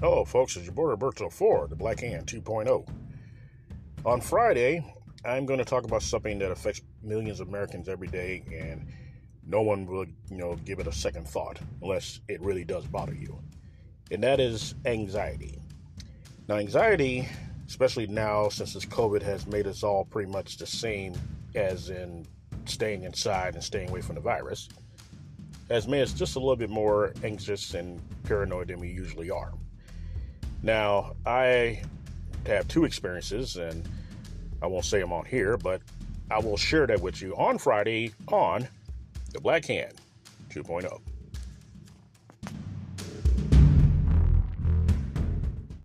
Hello, folks. It's your boy Roberto Ford, the Black Hand 2.0. On Friday, I'm going to talk about something that affects millions of Americans every day, and no one will, you know, give it a second thought unless it really does bother you. And that is anxiety. Now, anxiety, especially now since this COVID has made us all pretty much the same as in staying inside and staying away from the virus, has made us just a little bit more anxious and paranoid than we usually are. Now, I have two experiences, and I won't say them on here, but I will share that with you on Friday on the Black Hand 2.0.